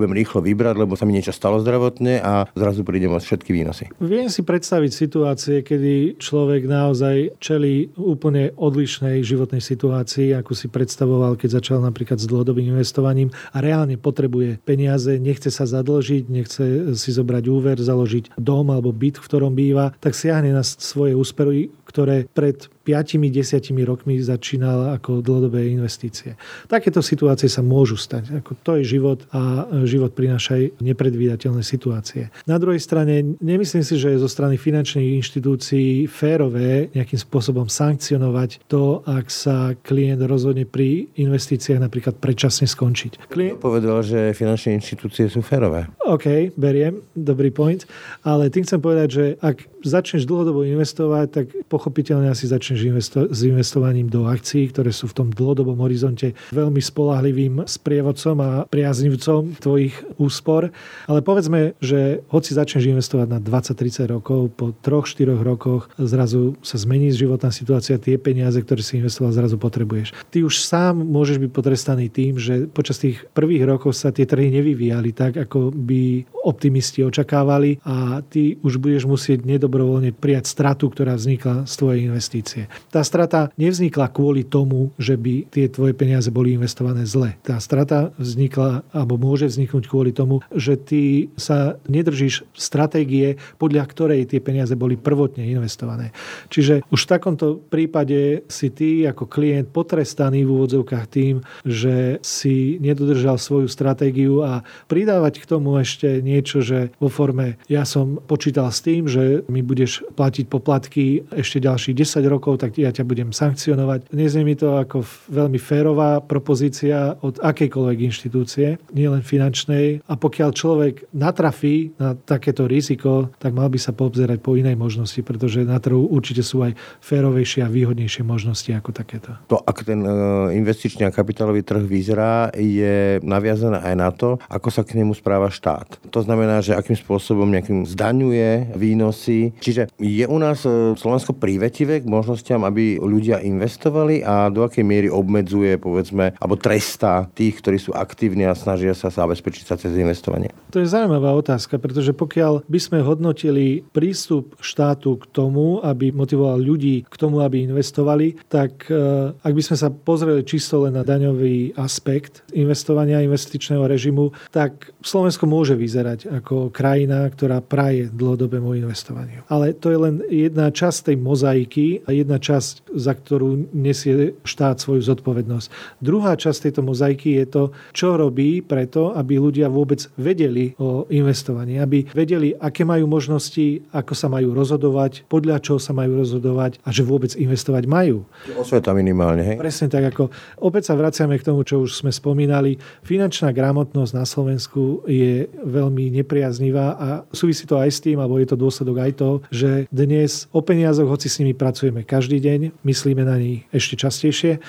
potrebujem rýchlo vybrať, lebo sa mi niečo stalo zdravotne a zrazu prídem o všetky výnosy. Viem si predstaviť situácie, kedy človek naozaj čelí úplne odlišnej životnej situácii, ako si predstavoval, keď začal napríklad s dlhodobým investovaním a reálne potrebuje peniaze, nechce sa zadlžiť, nechce si zobrať úver, založiť dom alebo byt, v ktorom býva, tak siahne na svoje úspery, ktoré pred 5-10 rokmi začínal ako dlhodobé investície. Takéto situácie sa môžu stať. Ako to je život a život prináša aj nepredvídateľné situácie. Na druhej strane, nemyslím si, že je zo strany finančných inštitúcií férové nejakým spôsobom sankcionovať to, ak sa klient rozhodne pri investíciách napríklad predčasne skončiť. Klient... Povedal, že finančné inštitúcie sú férové. OK, beriem, dobrý point. Ale tým chcem povedať, že ak začneš dlhodobo investovať, tak pochopiteľne asi začneš investo- s investovaním do akcií, ktoré sú v tom dlhodobom horizonte veľmi spolahlivým sprievodcom a priaznivcom tvojich úspor. Ale povedzme, že hoci začneš investovať na 20-30 rokov, po 3-4 rokoch zrazu sa zmení životná situácia, tie peniaze, ktoré si investoval, zrazu potrebuješ. Ty už sám môžeš byť potrestaný tým, že počas tých prvých rokov sa tie trhy nevyvíjali tak, ako by optimisti očakávali a ty už budeš musieť nedobrovoľne prijať stratu, ktorá vznikla tvojej investície. Tá strata nevznikla kvôli tomu, že by tie tvoje peniaze boli investované zle. Tá strata vznikla, alebo môže vzniknúť kvôli tomu, že ty sa nedržíš stratégie, podľa ktorej tie peniaze boli prvotne investované. Čiže už v takomto prípade si ty ako klient potrestaný v úvodzovkách tým, že si nedodržal svoju stratégiu a pridávať k tomu ešte niečo, že vo forme ja som počítal s tým, že mi budeš platiť poplatky ešte ďalších 10 rokov, tak ja ťa budem sankcionovať. Neznie mi to ako veľmi férová propozícia od akejkoľvek inštitúcie, nielen finančnej. A pokiaľ človek natrafí na takéto riziko, tak mal by sa poobzerať po inej možnosti, pretože na trhu určite sú aj férovejšie a výhodnejšie možnosti ako takéto. To, ak ten e, investičný a kapitálový trh vyzerá, je naviazané aj na to, ako sa k nemu správa štát. To znamená, že akým spôsobom nejakým zdaňuje výnosy. Čiže je u nás e, Slovensko prívetivé k možnosti možnostiam, aby ľudia investovali a do akej miery obmedzuje, povedzme, alebo trestá tých, ktorí sú aktívni a snažia sa zabezpečiť sa cez investovanie? To je zaujímavá otázka, pretože pokiaľ by sme hodnotili prístup štátu k tomu, aby motivoval ľudí k tomu, aby investovali, tak eh, ak by sme sa pozreli čisto len na daňový aspekt investovania investičného režimu, tak Slovensko môže vyzerať ako krajina, ktorá praje dlhodobému investovaniu. Ale to je len jedna časť tej mozaiky a jedna časť, za ktorú nesie štát svoju zodpovednosť. Druhá časť tejto mozaiky je to, čo robí preto, aby ľudia vôbec vedeli o investovaní, aby vedeli, aké majú možnosti, ako sa majú rozhodovať, podľa čoho sa majú rozhodovať a že vôbec investovať majú. Osveta minimálne, hej? Presne tak, ako opäť sa vraciame k tomu, čo už sme spomínali. Finančná gramotnosť na Slovensku je veľmi nepriaznivá a súvisí to aj s tým, alebo je to dôsledok aj toho, že dnes o peniazoch, hoci s nimi pracujeme každý deň, myslíme na nich ešte častejšie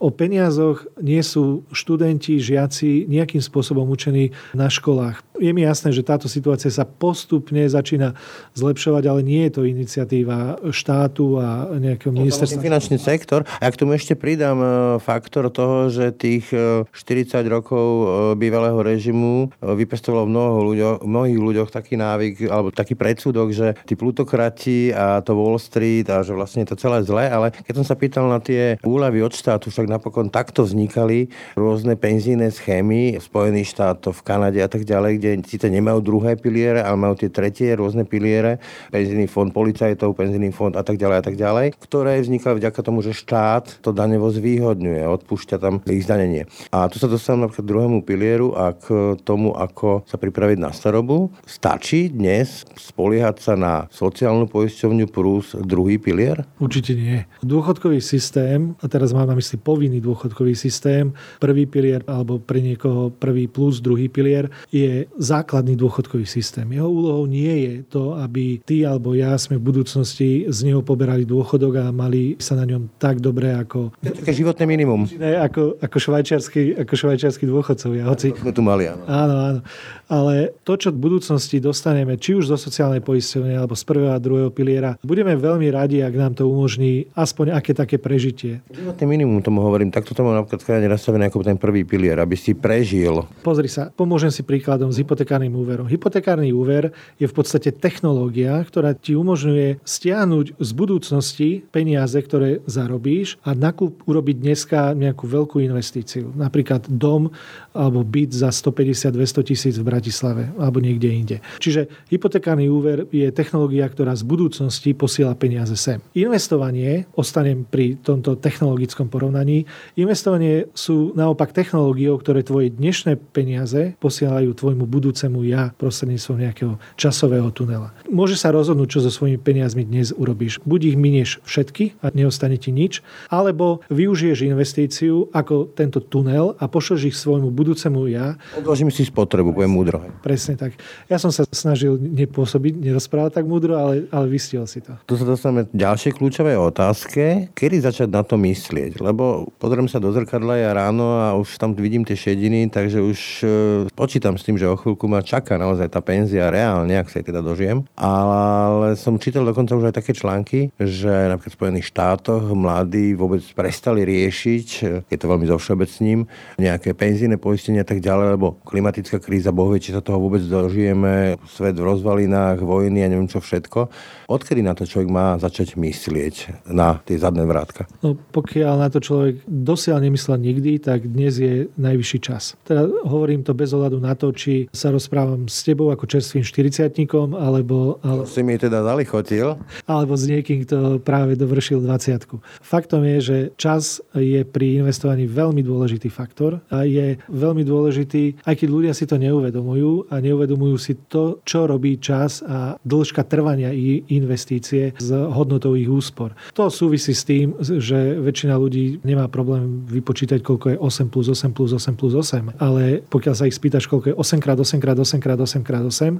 o peniazoch nie sú študenti, žiaci nejakým spôsobom učení na školách. Je mi jasné, že táto situácia sa postupne začína zlepšovať, ale nie je to iniciatíva štátu a nejakého ministerstva. Finančný sektor. A k tomu ešte pridám e, faktor toho, že tých 40 e, rokov e, bývalého režimu vypestovalo mnoho ľuďoch, mnohých ľuďoch taký návyk alebo taký predsudok, že tí plutokrati a to Wall Street a že vlastne je to celé zlé, ale keď som sa pýtal na tie úľavy od štátu, však napokon takto vznikali rôzne penzíne schémy v Spojených štátoch, v Kanade a tak ďalej, kde síce nemajú druhé piliere, ale majú tie tretie rôzne piliere, penzíny fond policajtov, penzíny fond a tak ďalej a tak ďalej, ktoré vznikali vďaka tomu, že štát to danevo zvýhodňuje, odpúšťa tam ich zdanenie. A tu sa dostávam napríklad druhému pilieru a k tomu, ako sa pripraviť na starobu. Stačí dnes spoliehať sa na sociálnu poisťovňu plus druhý pilier? Určite nie. Dôchodkový systém, a teraz mám na mysli povinný dôchodkový systém. Prvý pilier alebo pre niekoho prvý plus druhý pilier je základný dôchodkový systém. Jeho úlohou nie je to, aby ty alebo ja sme v budúcnosti z neho poberali dôchodok a mali sa na ňom tak dobre ako... Také životné minimum. Ne, ako, ako, švajčiarsky, ako švajčiarsky dôchodcovia. Hoci... Sme tu mali, áno. Áno, áno. Ale to, čo v budúcnosti dostaneme, či už zo sociálnej poisťovne alebo z prvého a druhého piliera, budeme veľmi radi, ak nám to umožní aspoň aké také prežitie. Životné minimum tomu hovorím. Takto to mám napríklad krajine nastavené ako ten prvý pilier, aby si prežil. Pozri sa, pomôžem si príkladom s hypotekárnym úverom. Hypotekárny úver je v podstate technológia, ktorá ti umožňuje stiahnuť z budúcnosti peniaze, ktoré zarobíš a nakup urobiť dneska nejakú veľkú investíciu. Napríklad dom alebo byt za 150-200 tisíc v Bratislave alebo niekde inde. Čiže hypotekárny úver je technológia, ktorá z budúcnosti posiela peniaze sem. Investovanie, ostanem pri tomto technologickom porovnaní, investovanie sú naopak technológiou, ktoré tvoje dnešné peniaze posielajú tvojmu budúcemu ja prostredníctvom nejakého časového tunela. Môže sa rozhodnúť, čo so svojimi peniazmi dnes urobíš. Buď ich minieš všetky a neostane ti nič, alebo využiješ investíciu ako tento tunel a pošleš ich svojmu budúcemu ja. Odložím si spotrebu, poviem múdro. Presne tak. Ja som sa snažil nepôsobiť, nerozprávať tak múdro, ale, ale vystiel si to. Tu sa dostaneme k ďalšej kľúčovej otázke. Kedy začať na to myslieť? Lebo pozriem sa do zrkadla ja ráno a už tam vidím tie šediny, takže už e, počítam s tým, že o chvíľku ma čaká naozaj tá penzia reálne, ak sa jej teda dožijem. Ale som čítal dokonca už aj také články, že napríklad v Spojených štátoch mladí vôbec prestali riešiť, e, je to veľmi zovšeobecním, nejaké penzíne poistenie a tak ďalej, lebo klimatická kríza, boh vie, či sa toho vôbec dožijeme, svet v rozvalinách, vojny a neviem čo všetko. Odkedy na to človek má začať myslieť na tie zadné vrátka? No, pokiaľ na to človek dosiaľ nemyslel nikdy, tak dnes je najvyšší čas. Teda hovorím to bez ohľadu na to, či sa rozprávam s tebou ako čerstvým 40 alebo, ale, si mi teda zalichotil. Alebo s niekým, kto práve dovršil 20 Faktom je, že čas je pri investovaní veľmi dôležitý faktor a je veľmi dôležitý, aj keď ľudia si to neuvedomujú a neuvedomujú si to, čo robí čas a dĺžka trvania i investície s hodnotou ich úspor. To súvisí s tým, že väčšina ľudí nemá problém vypočítať, koľko je 8 plus 8 plus 8 plus 8, ale pokiaľ sa ich spýtaš, koľko je 8 x 8 x 8 x 8 x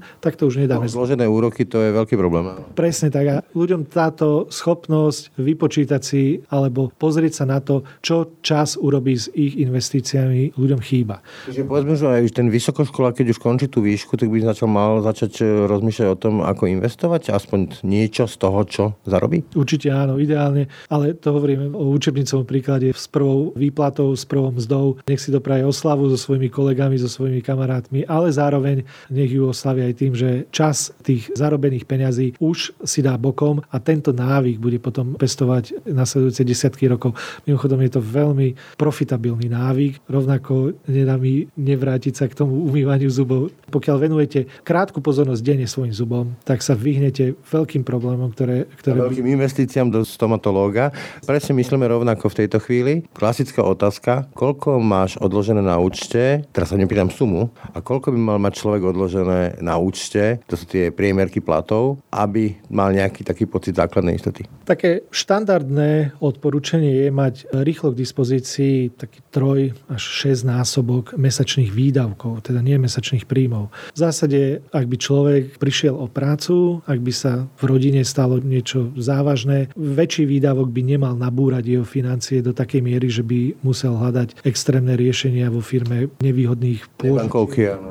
8, tak to už nedáme. No, zložené úroky, to je veľký problém. Presne tak. A ľuďom táto schopnosť vypočítať si alebo pozrieť sa na to, čo čas urobí s ich investíciami, ľuďom chýba. Čiže povedzme, že aj ten vysokoškolák, keď už končí tú výšku, tak by začal mal začať e, rozmýšľať o tom, ako investovať, aspoň niečo z toho, čo zarobí? Určite áno, ideálne, ale to hovoríme o učebnicovom príklade s prvou výplatou, s prvou mzdou. Nech si dopraje oslavu so svojimi kolegami, so svojimi kamarátmi, ale zároveň nech ju oslavia aj tým, že čas tých zarobených peňazí už si dá bokom a tento návyk bude potom pestovať nasledujúce desiatky rokov. Mimochodom je to veľmi profitabilný návyk, rovnako nedá mi nevrátiť sa k tomu umývaniu zubov. Pokiaľ venujete krátku pozornosť denne svojim zubom, tak sa vyhnete veľkým problémom, ktoré... ktoré a veľkým by... investíciám do stomatológa. Presne myslíme rovnako v tejto chvíli. Klasická otázka, koľko máš odložené na účte, teraz sa nepýtam sumu, a koľko by mal mať človek odložené na účte, to sú tie priemerky platov, aby mal nejaký taký pocit základnej istoty. Také štandardné odporúčanie je mať rýchlo k dispozícii taký 3 až 6 násobok mesačných výdavkov, teda nie mesačných príjmov. V zásade, ak by človek prišiel o prácu, ak by sa v rodine stalo niečo závažné, väčší výdavok by nemal nabúrať jeho financie do takej miery, že by musel hľadať extrémne riešenia vo firme nevýhodných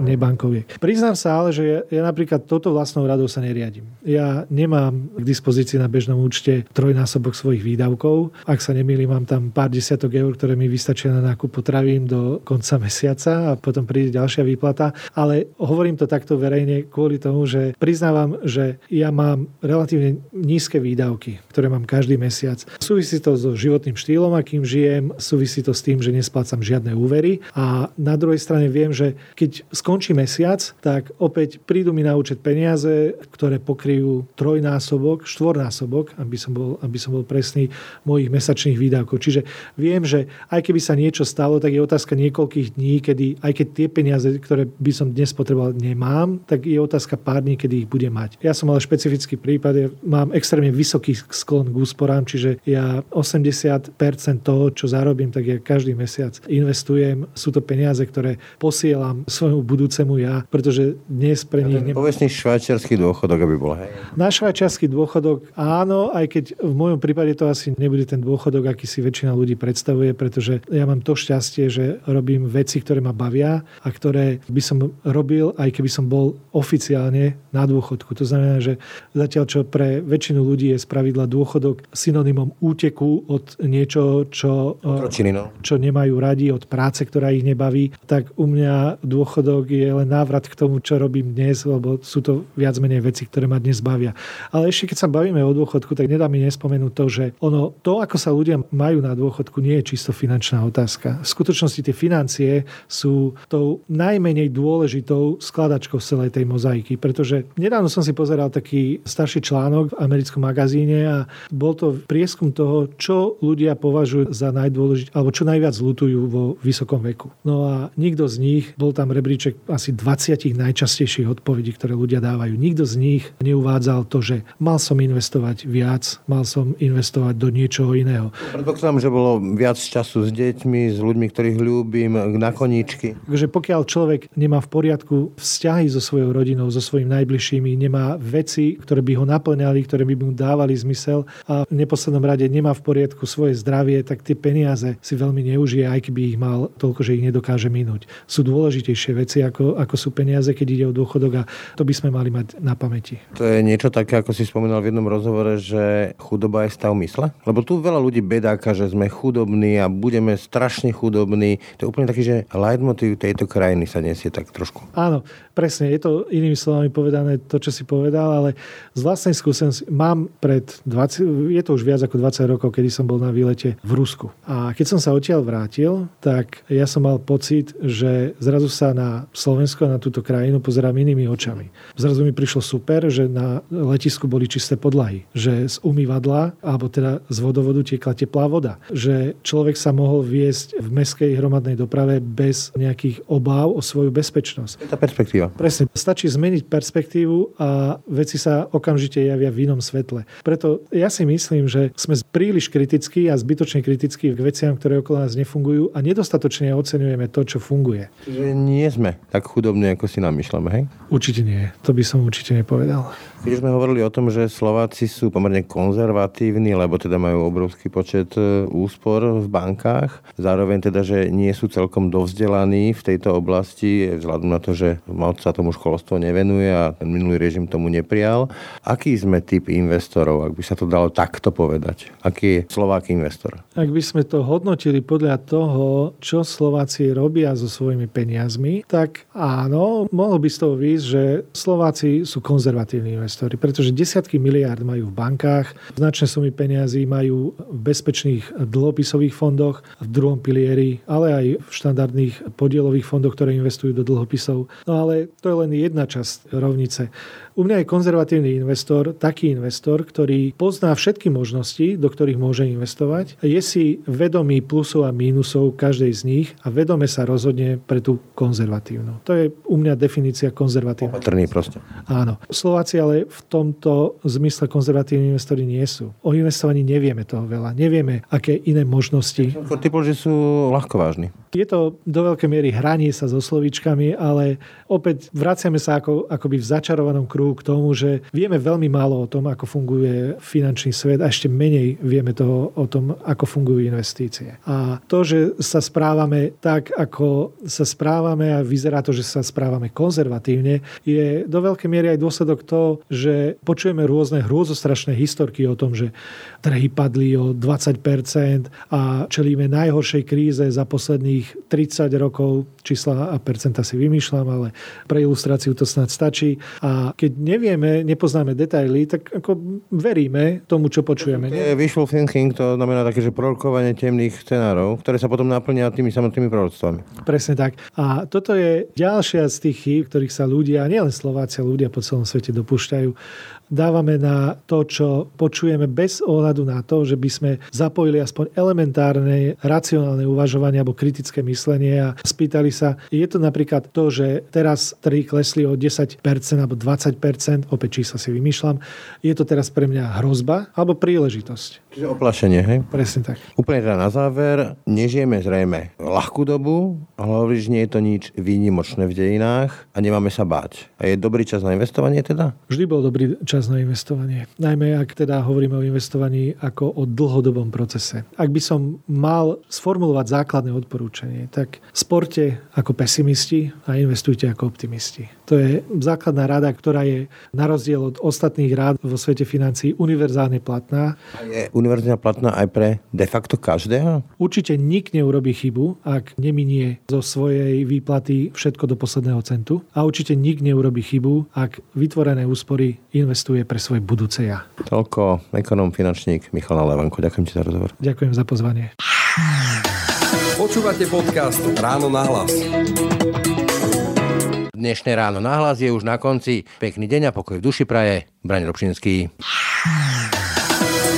nebankoviek. Priznám sa ale, že ja, ja napríklad toto vlastnou radou sa neriadím. Ja nemám k dispozícii na bežnom účte trojnásobok svojich výdavkov. Ak sa nemýlim, mám tam pár desiatok eur, ktoré mi vystačia na nákup potravín do konca mesiaca a potom príde ďalšia výplata. Ale hovorím to takto verejne kvôli tomu, že priznávam, že ja mám relatívne nízke výdavky, ktoré mám každý mesiac. Súvisí to so životným štýlom, akým žijem, súvisí to s tým, že nesplácam žiadne úvery a na druhej strane viem, že keď skončí mesiac, tak opäť prídu mi na účet peniaze, ktoré pokryjú trojnásobok, štvornásobok, aby som bol, aby som bol presný, mojich mesačných výdavkov. Čiže viem, že aj keby sa niečo stalo, tak je otázka niekoľkých dní, kedy aj keď tie peniaze, ktoré by som dnes potreboval, nemám, tak je otázka pár dní, kedy ich budem mať. Ja som ale špecifický prípad, ja mám extrémne vysoký sklon k úsporám, čiže ja 80% toho, čo zarobím, tak ja každý mesiac investujem. Sú to peniaze, ktoré posielam svojmu budúcemu ja, pretože dnes pre nich... Ja Povestný švajčiarsky dôchodok, aby bol. Hej. Na švajčiarsky dôchodok áno, aj keď v mojom prípade to asi nebude ten dôchodok, aký si väčšina ľudí predstavuje, pretože ja mám to šťastie, že robím veci, ktoré ma bavia a ktoré by som robil, aj keby som bol oficiálne na dôchodku. To znamená, že zatiaľ čo pre väčšinu ľudí je spravidla dôchodok synonymom úteku od niečo, čo, Otročiny, no. čo nemajú radi, od práce, ktorá ich nebaví, tak u mňa dôchodok je len návrat k tomu, čo robím dnes, lebo sú to viac menej veci, ktoré ma dnes bavia. Ale ešte keď sa bavíme o dôchodku, tak nedá mi nespomenúť to, že ono, to, ako sa ľudia majú na dôchodku, nie je čisto finančná otázka. V skutočnosti tie financie sú tou najmenej dôležitou skladačkou celej tej mozaiky, pretože nedávno som si pozeral taký starší článok v americkom magazíne a bol to prieskum toho, čo ľudia považujú za najdôležitejšie, alebo čo najviac lutujú vo vysokom veku. No a nikto z nich, bol tam rebríček asi 20 najčastejších odpovedí, ktoré ľudia dávajú. Nikto z nich neuvádzal to, že mal som investovať viac, mal som investovať do niečoho iného. Predpokladám, že bolo viac času s deťmi, s ľuďmi, ktorých ľúbim, na koníčky. Takže pokiaľ človek nemá v poriadku vzťahy so svojou rodinou, so svojimi najbližšími, nemá veci, ktoré by ho naplňali, ktoré by mu dávali zmysel a v neposlednom rade nemá v poriadku svoje zdravie, tak tie peniaze si veľmi neužije, aj keby ich mal toľko, že ich nedokáže minúť. Sú dôležitejšie veci, ako, ako sú peniaze, keď ide o dôchodok a to by sme mali mať na pamäti. To je niečo také, ako si spomínal v jednom rozhovore, že chudoba je stav mysle? Lebo tu veľa ľudí bedáka, že sme chudobní a budeme strašne chudobní. To je úplne taký, že leitmotiv tejto krajiny sa nesie tak trošku. Áno, presne. Je to inými slovami povedané to, čo si povedal, ale z vlastnej skúsenosti mám pred 20, je to už viac ako 20 rokov, kedy som bol na výlete v Rusku. A keď som sa odtiaľ vrátil, tak ja som mal pocit, že zrazu sa na Slovensko na túto krajinu pozerám inými očami. Zrazu mi prišlo super, že na letisku boli čisté podlahy, že z umývadla, alebo teda z vodovodu tiekla teplá voda, že človek sa mohol viesť v meskej hromadnej doprave bez nejakých obáv o svoju bezpečnosť. Tá perspektíva. Presne. Stačí zmeniť perspektívu a veci sa okamžite javia v inom svetle. Preto ja si myslím, že sme príliš kritickí a zbytočne kritickí k veciam, ktoré okolo nás nefungujú a nedostatočne oceňujeme to, čo funguje. Čiže nie sme tak chudobní, ako si namýšľame, hej? Určite nie. To by som určite nepovedal. Keď sme hovorili o tom, že Slováci sú pomerne konzervatívni, lebo teda majú obrovský počet e, úspor v bankách, zároveň teda, že nie sú celkom dovzdelaní v tejto oblasti, vzhľadom na to, že moc sa tomu školstvo nevenuje a ten minulý režim tomu neprijal. Aký sme typ investorov, ak by sa to dalo takto povedať? Aký je Slovák investor? Ak by sme to hodnotili podľa toho, čo Slováci robia so svojimi peniazmi, tak áno, mohlo by z toho výjsť, že Slováci sú konzervatívni investori, pretože desiatky miliárd majú v bankách, značné sumy peniazí majú v bezpečných dlhopisových fondoch, v druhom pilieri, ale aj v štandardných podielových fondoch, ktoré investujú do dlhopisov. No ale to je len jedna časť rovnice. U mňa je konzervatívny investor taký investor, ktorý pozná všetky možnosti, do ktorých môže investovať, je si vedomý plusov a mínusov každej z nich a vedome sa rozhodne pre tú konzervatívnu. To je u mňa definícia konzervatívna. Opatrný proste. Áno. Slováci ale v tomto zmysle konzervatívni investori nie sú. O investovaní nevieme toho veľa. Nevieme, aké iné možnosti. Typol, že sú ľahkovážni. Je to do veľkej miery hranie sa so slovíčkami, ale opäť vraciame sa ako, akoby v začarovanom kruhu k tomu, že vieme veľmi málo o tom, ako funguje finančný svet a ešte menej vieme toho o tom, ako fungujú investície. A to, že sa správame tak, ako sa správame a vyzerá to, že sa správame konzervatívne, je do veľkej miery aj dôsledok toho, že počujeme rôzne hrôzostrašné historky o tom, že trhy padli o 20% a čelíme najhoršej kríze za posledných 30 rokov. Čísla a percenta si vymýšľam, ale pre ilustráciu to snad stačí. A keď nevieme, nepoznáme detaily, tak ako veríme tomu, čo počujeme. Je wishful thinking, to znamená také, že prorokovanie temných scenárov, ktoré sa potom naplnia tými samotnými proroctvami. Presne tak. A toto je ďalšia z tých chýb, ktorých sa ľudia, nielen Slováci, ľudia po celom svete dopúšťajú. Dávame na to, čo počujeme bez ohľadu na to, že by sme zapojili aspoň elementárne racionálne uvažovanie alebo kritické myslenie a spýtali sa, je to napríklad to, že teraz trhy klesli o 10% alebo 20%, opäť čísla si vymýšľam, je to teraz pre mňa hrozba alebo príležitosť. Čiže oplašenie, hej? Presne tak. Úplne teda na záver, nežijeme zrejme ľahkú dobu, ale hovoríš, nie je to nič výnimočné v dejinách a nemáme sa báť. A je dobrý čas na investovanie teda? Vždy bol dobrý čas na investovanie. Najmä ak teda hovoríme o investovaní ako o dlhodobom procese. Ak by som mal sformulovať základné odporúčanie, tak sporte ako pesimisti a investujte ako optimisti. To je základná rada, ktorá je na rozdiel od ostatných rád vo svete financií univerzálne platná. A je univerzálne platná aj pre de facto každého? Určite nik neurobi chybu, ak neminie zo svojej výplaty všetko do posledného centu. A určite nik neurobi chybu, ak vytvorené úspory investuje pre svoje budúce ja. Toľko ekonom finančník Michal Levanko. Ďakujem ti za rozhovor. Ďakujem za pozvanie. Počúvate podcast Ráno na hlas. Dnešné ráno nahlas je už na konci. Pekný deň a pokoj v duši praje. Braň Robšinský.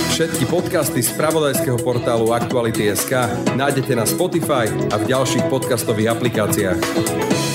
Všetky podcasty z pravodajského portálu Aktuality.sk nájdete na Spotify a v ďalších podcastových aplikáciách.